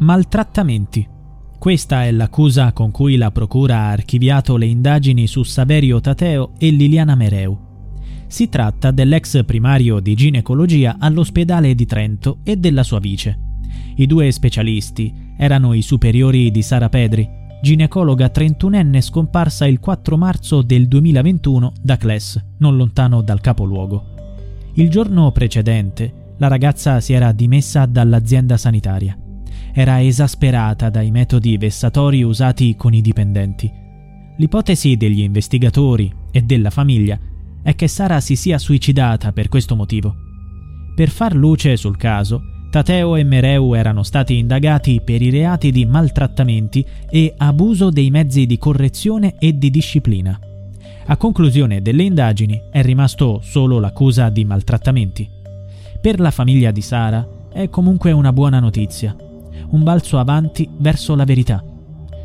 Maltrattamenti. Questa è l'accusa con cui la Procura ha archiviato le indagini su Saverio Tateo e Liliana Mereu. Si tratta dell'ex primario di ginecologia all'ospedale di Trento e della sua vice. I due specialisti erano i superiori di Sara Pedri, ginecologa trentunenne scomparsa il 4 marzo del 2021 da Cles, non lontano dal capoluogo. Il giorno precedente la ragazza si era dimessa dall'azienda sanitaria era esasperata dai metodi vessatori usati con i dipendenti. L'ipotesi degli investigatori e della famiglia è che Sara si sia suicidata per questo motivo. Per far luce sul caso, Tateo e Mereu erano stati indagati per i reati di maltrattamenti e abuso dei mezzi di correzione e di disciplina. A conclusione delle indagini è rimasto solo l'accusa di maltrattamenti. Per la famiglia di Sara è comunque una buona notizia un balzo avanti verso la verità.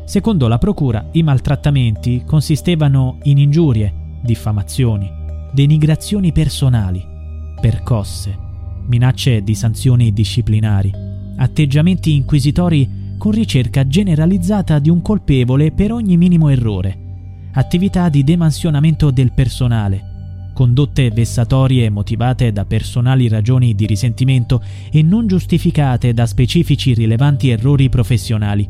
Secondo la Procura, i maltrattamenti consistevano in ingiurie, diffamazioni, denigrazioni personali, percosse, minacce di sanzioni disciplinari, atteggiamenti inquisitori con ricerca generalizzata di un colpevole per ogni minimo errore, attività di demansionamento del personale, condotte vessatorie motivate da personali ragioni di risentimento e non giustificate da specifici rilevanti errori professionali,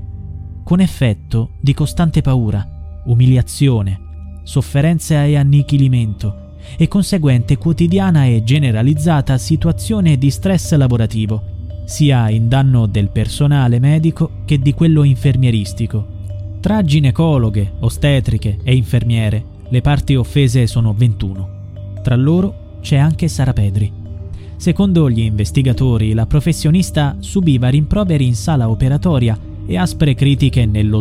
con effetto di costante paura, umiliazione, sofferenza e annichilimento e conseguente quotidiana e generalizzata situazione di stress lavorativo, sia in danno del personale medico che di quello infermieristico. Tra ginecologhe, ostetriche e infermiere, le parti offese sono 21. Tra loro c'è anche Sara Pedri. Secondo gli investigatori, la professionista subiva rimproveri in sala operatoria e aspre critiche nello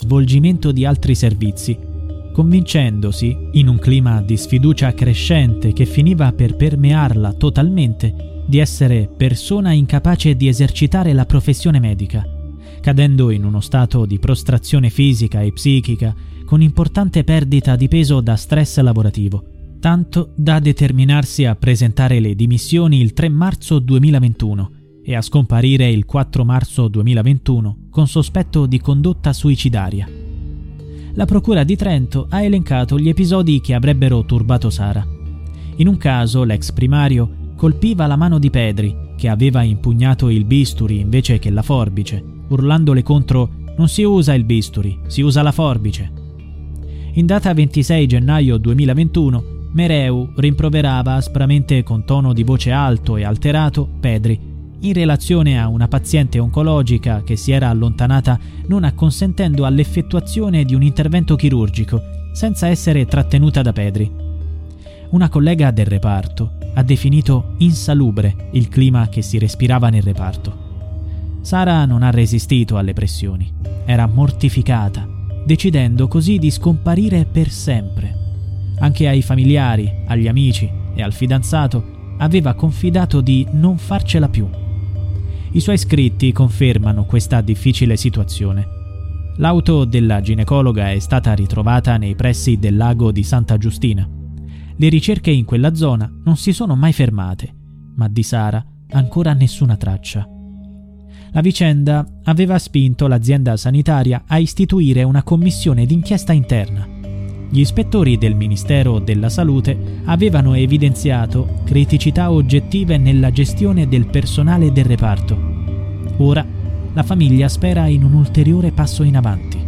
Svolgimento di altri servizi, convincendosi, in un clima di sfiducia crescente che finiva per permearla totalmente, di essere persona incapace di esercitare la professione medica, cadendo in uno stato di prostrazione fisica e psichica con importante perdita di peso da stress lavorativo, tanto da determinarsi a presentare le dimissioni il 3 marzo 2021 e a scomparire il 4 marzo 2021 con sospetto di condotta suicidaria. La Procura di Trento ha elencato gli episodi che avrebbero turbato Sara. In un caso l'ex primario colpiva la mano di Pedri, che aveva impugnato il bisturi invece che la forbice, urlandole contro non si usa il bisturi, si usa la forbice. In data 26 gennaio 2021, Mereu rimproverava aspramente con tono di voce alto e alterato Pedri in relazione a una paziente oncologica che si era allontanata non acconsentendo all'effettuazione di un intervento chirurgico, senza essere trattenuta da Pedri. Una collega del reparto ha definito insalubre il clima che si respirava nel reparto. Sara non ha resistito alle pressioni, era mortificata, decidendo così di scomparire per sempre. Anche ai familiari, agli amici e al fidanzato aveva confidato di non farcela più. I suoi scritti confermano questa difficile situazione. L'auto della ginecologa è stata ritrovata nei pressi del lago di Santa Giustina. Le ricerche in quella zona non si sono mai fermate, ma di Sara ancora nessuna traccia. La vicenda aveva spinto l'azienda sanitaria a istituire una commissione d'inchiesta interna. Gli ispettori del Ministero della Salute avevano evidenziato criticità oggettive nella gestione del personale del reparto. Ora la famiglia spera in un ulteriore passo in avanti.